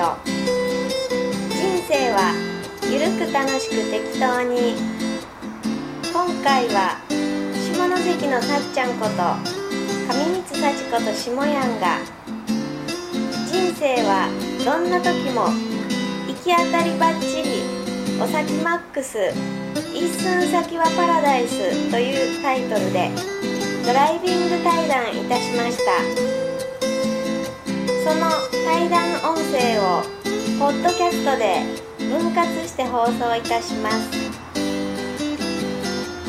人生はゆるく楽しく適当に。今回は下関のさっちゃんこと上光幸子と下やんが人生はどんな時も行き当たりばっちりお先マックス一寸先はパラダイスというタイトルでドライビング対談いたしました。その対談音声をポッドキャストで分割して放送いたします。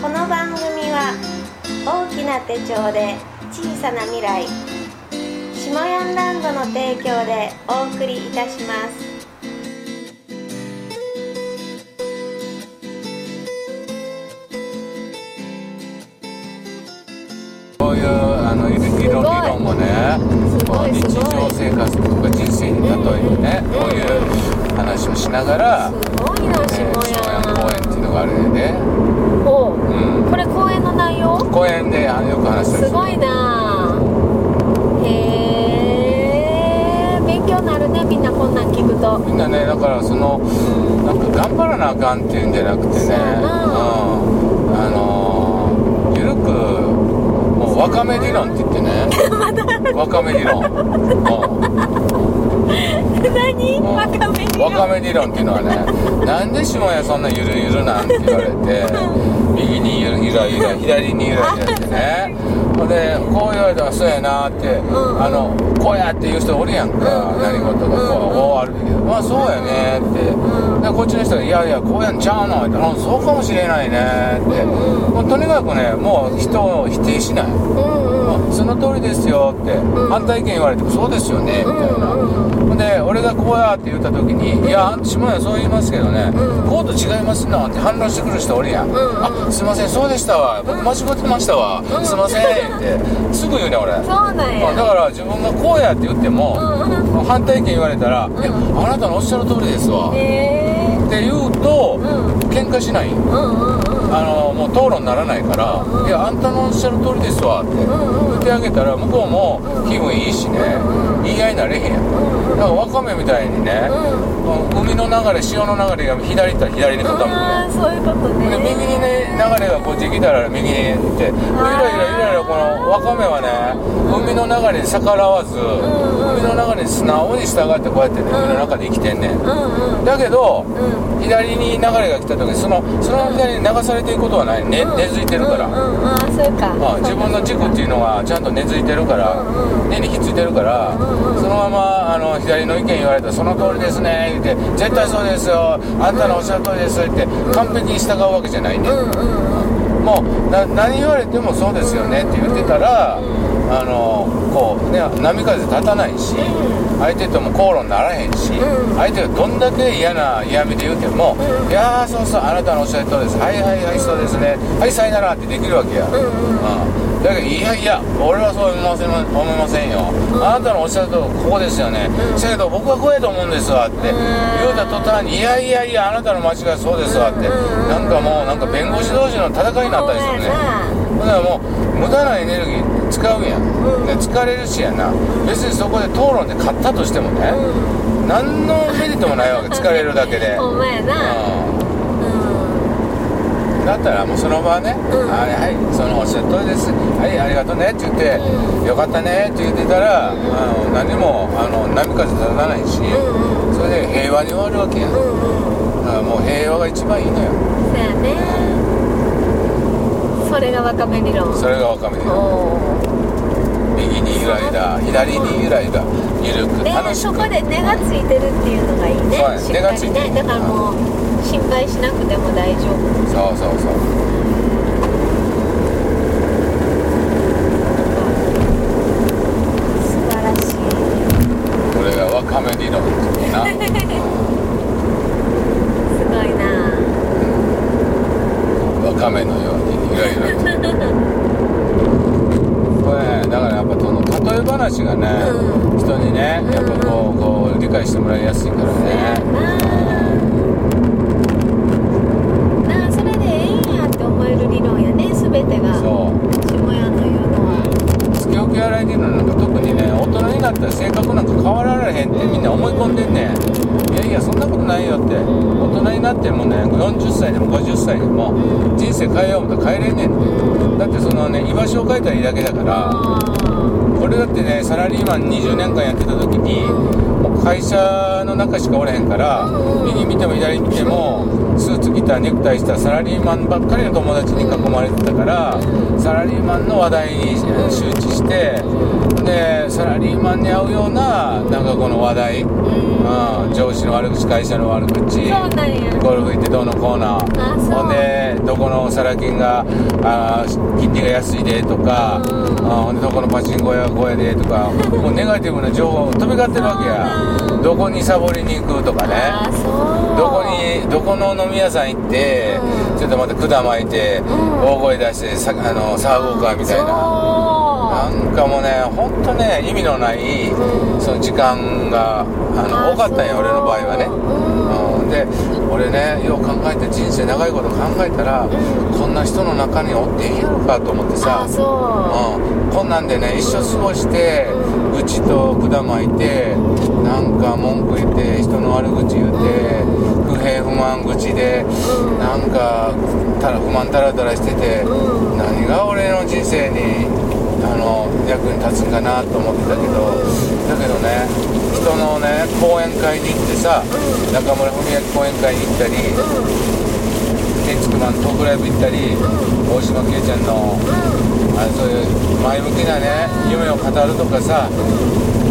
この番組は大きな手帳で小さな未来下ヤンランドの提供でお送りいたします。こういうあのいろいろ理論もねこう日常生活とか人生に例えてねこういう話をしながら、すごいなね、下山公園っていうのがあるんでね、おうん、これ公演の内容？公園であのよく話したりすごいなへえ勉強になるねみんなこんなん聞くと。みんなねだからそのなんか頑張らなあかんっていうんじゃなくてね、そうやな。うん、あのわかめ理論って言ってね。わかめ理論、何？うん。わかめにわかめ理論っていうのはねなんで下屋そんなゆるゆるなんて言われて右にゆらゆら左にゆらゆらってねでこう言われたらそうやなって、ん。あのこうやって言う人おるやんか、うん。何事がこう、こうあるけど。まあそうやねって、ん。でこっちの人が「いやいやこうやんちゃうの?」って「そうかもしれないね」って、うんもうとにかくねもう人を否定しない、その通りですよって、ん。反対意見言われてもそうですよね。みたいな、うんほんで俺がこうやって言った時に「いや下屋そう言いますけどね、うん。こうと違いますな」って反論してくる人おるやん「ん。あすいませんそうでしたわ。僕間違ってましたわ、うん。すいません」ってすぐ言うねん俺。そうなんまあだやから自分がこうやって言っても、うんうん。反対意見言われたら「いやあなたのおっしゃる通りですわ」っへえて言うと、うん。喧嘩しないうんうんあのもう討論にならないから「うんいやあんたのおっしゃる通りですわ」って言ってあげたら向こうも気分いいしねうん言い合いになれへんやん。うんだからわかめみたいにねうん。海の流れ潮の流れが左行ったら左に傾くああそういうことね。で右にね流れがこっち来たら右に行ってゆらゆらゆらゆらこのわかめはね海の流れに逆らわず海の流れに素直に従ってこうやってね海の中で生きてんねん。だけどうん。左に流れが来た時にそのその左に流されていくことはない、ね、根付いてるから、うんうんああそうか。まあ、自分の軸っていうのはちゃんと根付いてるからうんうん。根にひっついてるからうんうんそのままあの左の意見言われたら「その通りですね」言って「絶対そうですよあんたのおっしゃる通りです」って完璧に従うわけじゃないね。うんうんうん。もうな何言われてもそうですよねって言ってたらあのこうね波風立たないし相手とも口論にならへんしうん。相手がどんだけ嫌な嫌味で言うてもうん「いやーそうそうあなたのおっしゃる通りです。はいはいはいそうですね。はいさよなら」ってできるわけや、うんだけどいやいや俺はそう思いません思いませんよ、あなたのおっしゃるとここですよね、うん。せやけど僕はこうやと思うんですわって。うん。言うた途端にいやいやいやあなたの間違いそうですわって、うんなんかもうなんか弁護士同士の戦いになったりするね。だからもう無駄なエネルギー使うやん、うん。で疲れるしやな。別にそこで討論で勝ったとしてもね、う何のメリットもないわけ疲れるだけで、ほんまやな。うん、だったらもうその場はね、うん。はいはいそのおっしゃる通りです。はいありがとうねって言って、うん。よかったねって言ってたら、あの何もあの波風立たないし、それで平和に終わるわけやうん。だからもう平和が一番いいのよ。そうやねそれがわかめ理論。それがわかめでお右にゆらゆら左にゆらゆらゆるく。でそこで根がついてるっていうのがいいね。根がついてる。りねだからもう心配しなくても大丈夫。そうそうそう。素晴らしい。これがわかめ理論。っていうな。すごいな。わかめのようにゆらゆらとこれねだからやっぱその例え話がね、うん。人にねやっぱこうこう理解してもらいやすいからそうやねななあそれでええんやって思える理論やね全てが。そう。下屋の言うのけ置き洗い理論なんか特にね大人になったら性格なんか変わられへんってみんな思い込んでんねん。いやいやそんなことないよって。大人になってもね40歳でも50歳でも人生変えようもと変えれんねん。ってだってそのね居場所を変えたらいいだけだから俺だってねサラリーマン20年間やってた時に会社の中しかおれへんから右見ても左見てもスーツ着たネクタイしたサラリーマンばっかりの友達に囲まれてたからサラリーマンの話題に周知してでサラリーマンに合うようななんかこの話題、うん、上司の悪口会社の悪口ゴルフ行ってどうのこうの。あそう。ほんでどこのサラ金があー金利が安いでとか、うん。あーほんでどこのパチンコ屋がこうやでとか もうネガティブな情報飛び交ってるわけや。うんどこにサボりに行くとかね。どこにどこの飲み屋さん行って、うん。ちょっとまた管巻いて、ん。大声出してさあの騒ごうかみたいななんかもうねほんとね意味のない、うん。その時間があのあ多かったんよそう。俺の場合はね、うん。うん、で俺ねよう考えて人生長いこと考えたら、ん。こんな人の中におっていいやろかと思ってさ。あそう。ん、こんなんでね一生過ごして愚痴と管巻いてなんか文句言って人の悪口言って不平不満口でうん。なんかたら不満たらたらしててうん。何が俺の人生にあの役に立つんかなと思ってたけどだけどね人のね講演会に行ってさ中村文明講演会に行ったりう建築マントークライブ行ったり大島圭ちゃんのあそういう前向きなね夢を語るとかさ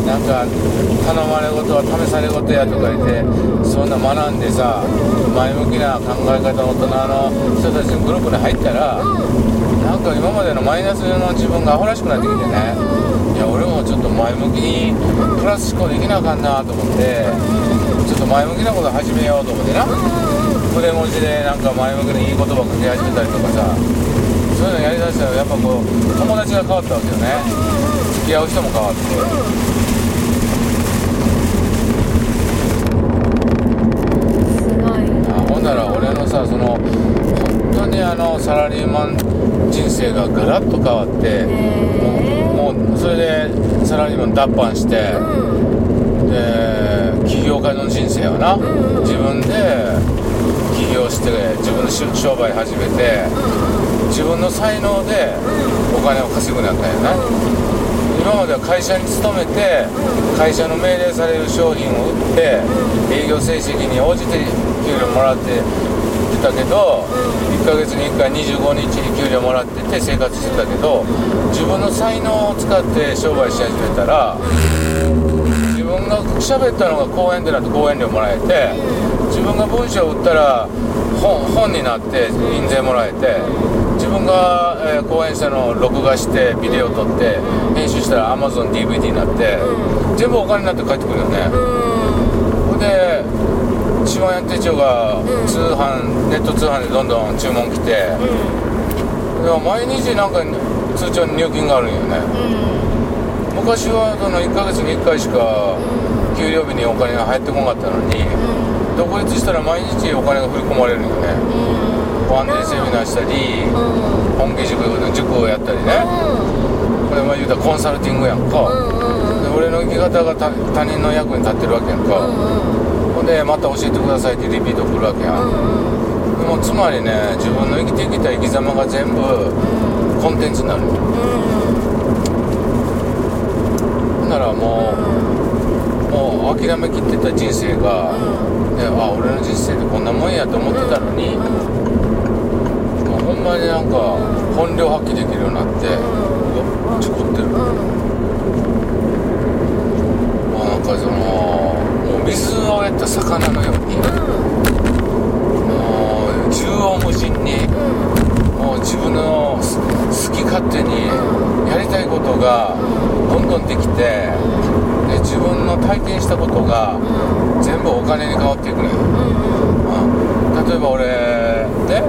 なんか頼まれ事は試され事やとか言ってそんな学んでさ前向きな考え方の大人の人たちのグループに入ったらなんか今までのマイナスの自分がアホらしくなってきてね。いや俺もちょっと前向きにプラス思考できなあかんなと思ってちょっと前向きなこと始めようと思ってな。筆文字でなんか前向きにいい言葉書き始めたりとかさそういうのやりだしたらやっぱこう友達が変わったわけよね。付き合う人も変わって。すごい。あほんなら俺のさその本当にあのサラリーマン人生がガラッと変わってへもうもうそれでサラリーマン脱藩してえうん。で起業家の人生はなうん自分で起業して自分のし商売始めて自分の才能でお金を稼ぐなったんやね今までは会社に勤めて会社の命令される商品を売って営業成績に応じて給料もらってたけど1ヶ月に1回25日に給料もらってて生活してたけど自分の才能を使って商売し始めたら自分が喋ったのが講演でなって講演料もらえて自分が文章を売ったら本本になって印税もらえて自分が、えー講演したのを録画してビデオ撮って編集したら AmazonDVD になって全部お金になって帰ってくるよね。ほんで島屋手帳が通販ネット通販でどんどん注文来てでも毎日なんか通帳に入金があるんよね。昔はその1ヶ月に1回しか給料日にお金が入ってこなかったのに独立したら毎日お金が振り込まれるんよね。ワンデーセミナーしたり本気塾の塾をやったりね。これまあ言うたらコンサルティングやんか。で俺の生き方が他他人の役に立ってるわけやんか。ほんでまた教えてくださいってリピート来るわけやん。でもつまりね自分の生きてきた生き様が全部コンテンツになる。ほんならもうもう諦めきってた人生が、ね、あ俺の人生ってこんなもんやと思ってたのに、もうほんまになんか本領発揮できるようになって、うわちょこってる、まあなんかそのもう水を得た魚のように、もう縦横無尽に、もう自分のす好き勝手にやりたいことがどんどんできてで自分の体験したことが全部お金に変わっていくのよ、うん、例えば俺ね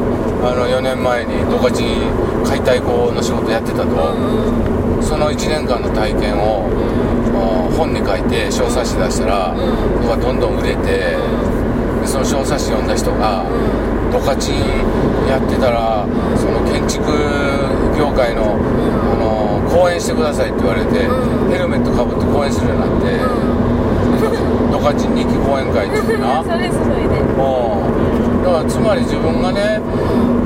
あの4年前に十勝解体工の仕事やってたと。その1年間の体験をまあ本に書いて小冊子出したらそれがどんどん売れてでその小冊子読んだ人が十勝やってたらその建築業界のあの講演してくださいって言われて、うん。ヘルメットかぶって講演するようになって、十勝日記講演会っていうな。それすごいねもうだからつまり自分がね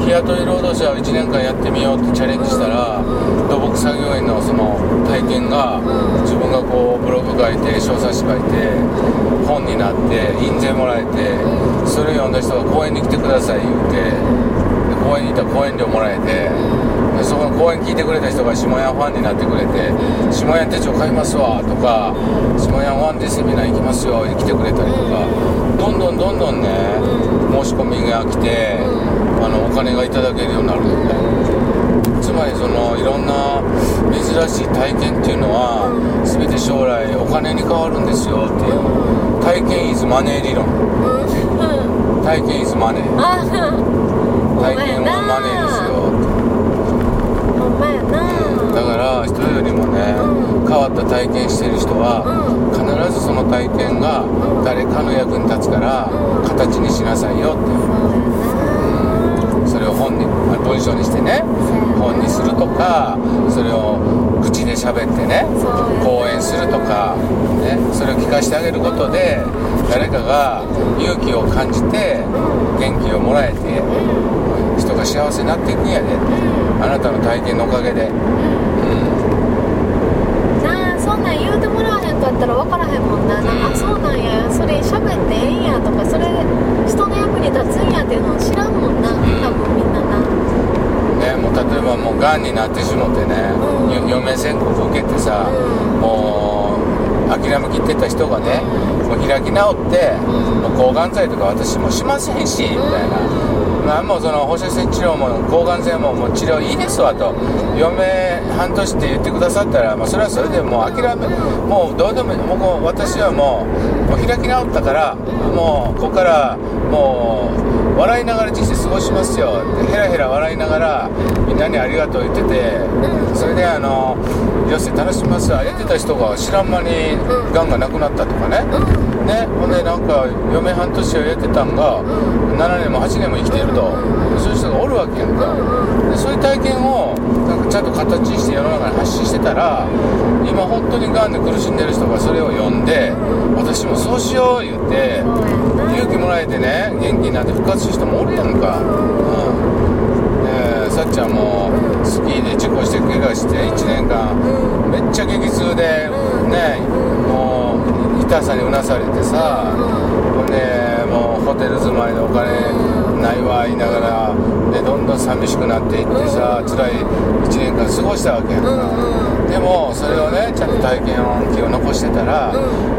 日雇い労働者を1年間やってみようってチャレンジしたら土木作業員のその体験が自分がこうブログ書いて小冊子書いて本になって印税もらえてそれを読んだ人が公園に来てください言うてで公園にいたら公園料もらえてでそこの公演聞いてくれた人が下屋ファンになってくれて「下屋手帳買いますわ」とか「下屋ワンデーセミナー行きますよ」来てくれたりとかどんどんどんどんね申し込みが来てあのお金がいただけるようになるよねつまりそのいろんな珍しい体験っていうのは全て将来お金に変わるんですよっていう。体験イズマネー理論体験イズマネーあ体験はマネーですよほんまやな。だから人よりもねうん。変わった体験してる人はうん。必ずその体験が誰かの役に立つからうん。形にしなさいよってそれを本にあ文章にしてね本にするとかそれを口で喋ってね講演するとか、ね、それを聞かせてあげることで誰かが勇気を感じて元気をもらえて人が幸せになっていくんやで。あなたの体験のおかげで、なあそんなん言うてもらわへんかったら分からへんもんな。なあそうなんや。それ喋ってええんやとかそれ人の役に立つんやっていうのを知らんもんな。多分みんなな。ね、もう例えばもうがんになってしもてね、うん。よ余命宣告受けてさ、うん。もう諦めきってた人がね、もう開き直って、うん。もう抗がん剤とか私もうしませんし、みたいな。まあ、もうその放射線治療も抗がん剤ももう治療いいですわと余命半年って言ってくださったら、まあ、それはそれでもう諦めもうどうでもいいもう私はもうもう開き直ったからもうここからもう笑いながら人生過ごしますよってヘラヘラ笑いながらみんなにありがとう言っててそれであの余生楽しみますわ言ってた人が知らん間にがん。がなくなったとかねね。ほんでなんか余命半年をやってたんが7年も8年も生きていると。そういう人がおるわけやんか。でそういう体験をなんかちゃんと形にして世の中に発信してたら今本当にがんで苦しんでる人がそれを読んで私もそうしよう言って勇気もらえてね元気になって復活する人もおるやんか、うん、でさっちゃんもスキーで事故して怪我して1年間うん。めっちゃ激痛でねもう痛さにうなされてさほんでもうホテル住まいでお金ないわ言いながらでどんどん寂しくなっていってさ辛い1年間過ごしたわけやんか。でもそれをねちゃんと体験記を残してたら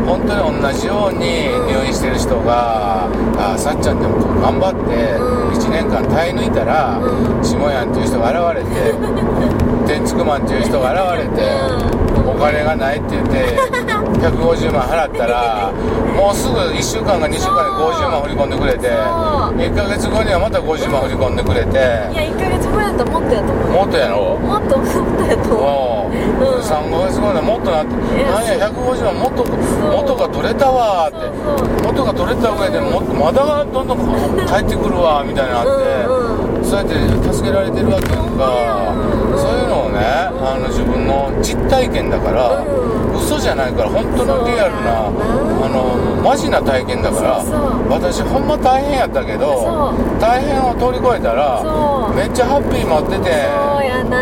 本当に同じように入院してる人がああさっちゃんでも頑張って1年間耐え抜いたら下やんっていう人が現れて 天竺マンっていう人が現れてお金がないって言って150万払ったら もうすぐ1週間か2週間で50万振り込んでくれてそう。1ヶ月後にはまた50万振り込んでくれて。いや1ヶ月後やったらもっとやと思うもっとやろ？もっともっとやと思もう、うん。3ヶ月後にはもっとなっていやなんや150万もっとう元が取れたわーって。元が取れた上でもっとまだどんどん帰ってくるわみたいなって、うんうんそうやって助けられてるわけやんか、うんそういうのをねあの自分の実体験だから、うん。嘘じゃないから本当のリアルな。あのマジな体験だから私ほんま大変やったけど大変を通り越えたらめっちゃハッピー待ってて。そうやな。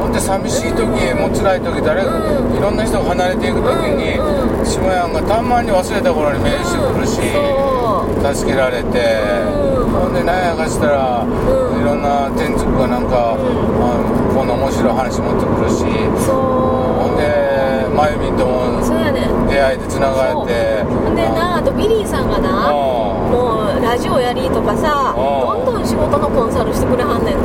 ほんで寂しい時もう辛い時誰、うん。いろんな人が離れていく時に、下やんがたまに忘れた頃にメールしてくるし、助けられて、うん。ほんで何やかしたら、ん。いろんな天竺がなんか、あこんな面白い話持ってくるしそう。ほんでまゆみんともそうやね。ん出会いでつながれてほんでなあとビリーさんがなおもうラジオやりとかさどんどん仕事のコンサルしてくれはんねんか。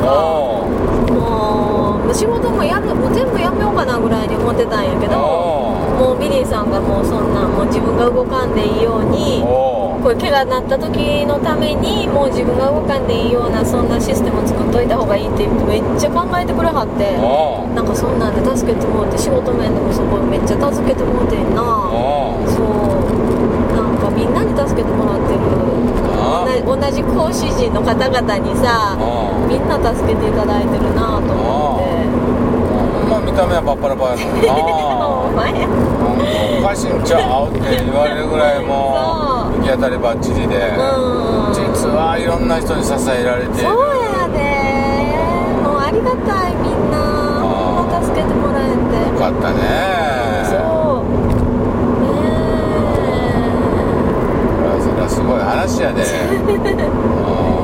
もう仕事もやめもう全部やめようかなぐらいに思ってたんやけどおもうビリーさんがもうそんなもう自分が動かんでいいようにうおうこれ怪我になった時のためにもう自分が動かんでいいようなそんなシステムを作っといた方がいいって言ってめっちゃ考えてくれはっておうなんかそんなんで助けてもらって仕事面でもそこめっちゃ助けてもらってんなおうそう。なんかみんなに助けてもらってる。あ同じ講師陣の方々にさおうみんな助けていただいてるなと思って。ほんた目はパッパラパーやおもんな。前。おかしいんちゃうって言われるぐらいもう当たりばっちりで、うん。実はいろんな人に支えられてそうやでもうありがたいみんな。ほんま助けてもらえよてかったね。そう。ねそれはすごい話やで。う ん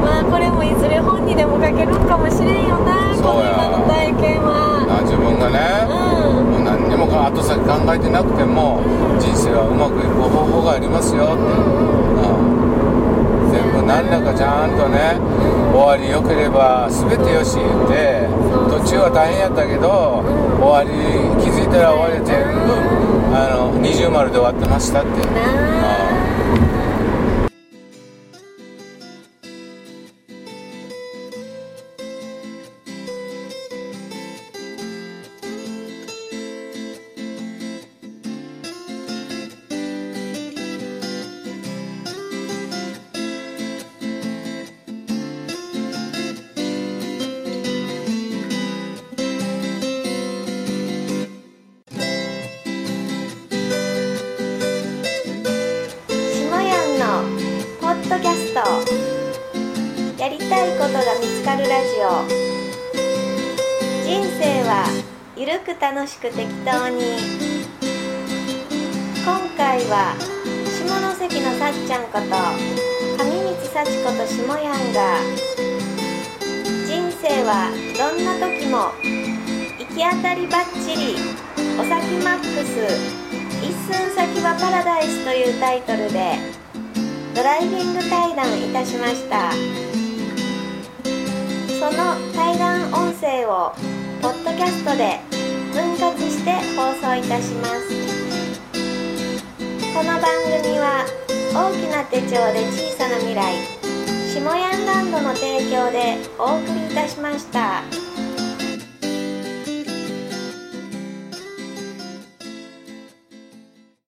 まあこれもいずれ本にでも書けるんかもしれんよなこそうや。の今の体験は。あ自分がね、うん。もう何にもか後先考えてなくても人生はうまくいく方法がありますよって、うん全部何らかちゃんとね終わり良ければ全てよし言って途中は大変やったけどうん。終わり気づいたら終わり全部あの二重丸で終わってましたって。なあラジオ人生はゆるく楽しく適当に今回は下関のさっちゃんこと上光幸子としもやんが人生はどんな時も行き当たりばっちりお先マックス一寸先はパラダイスというタイトルでドライビング対談いたしました。この対談音声をポッドキャストで分割して放送いたしますこの番組は大きな手帳で小さな未来下ヤンランドの提供でお送りいたしました。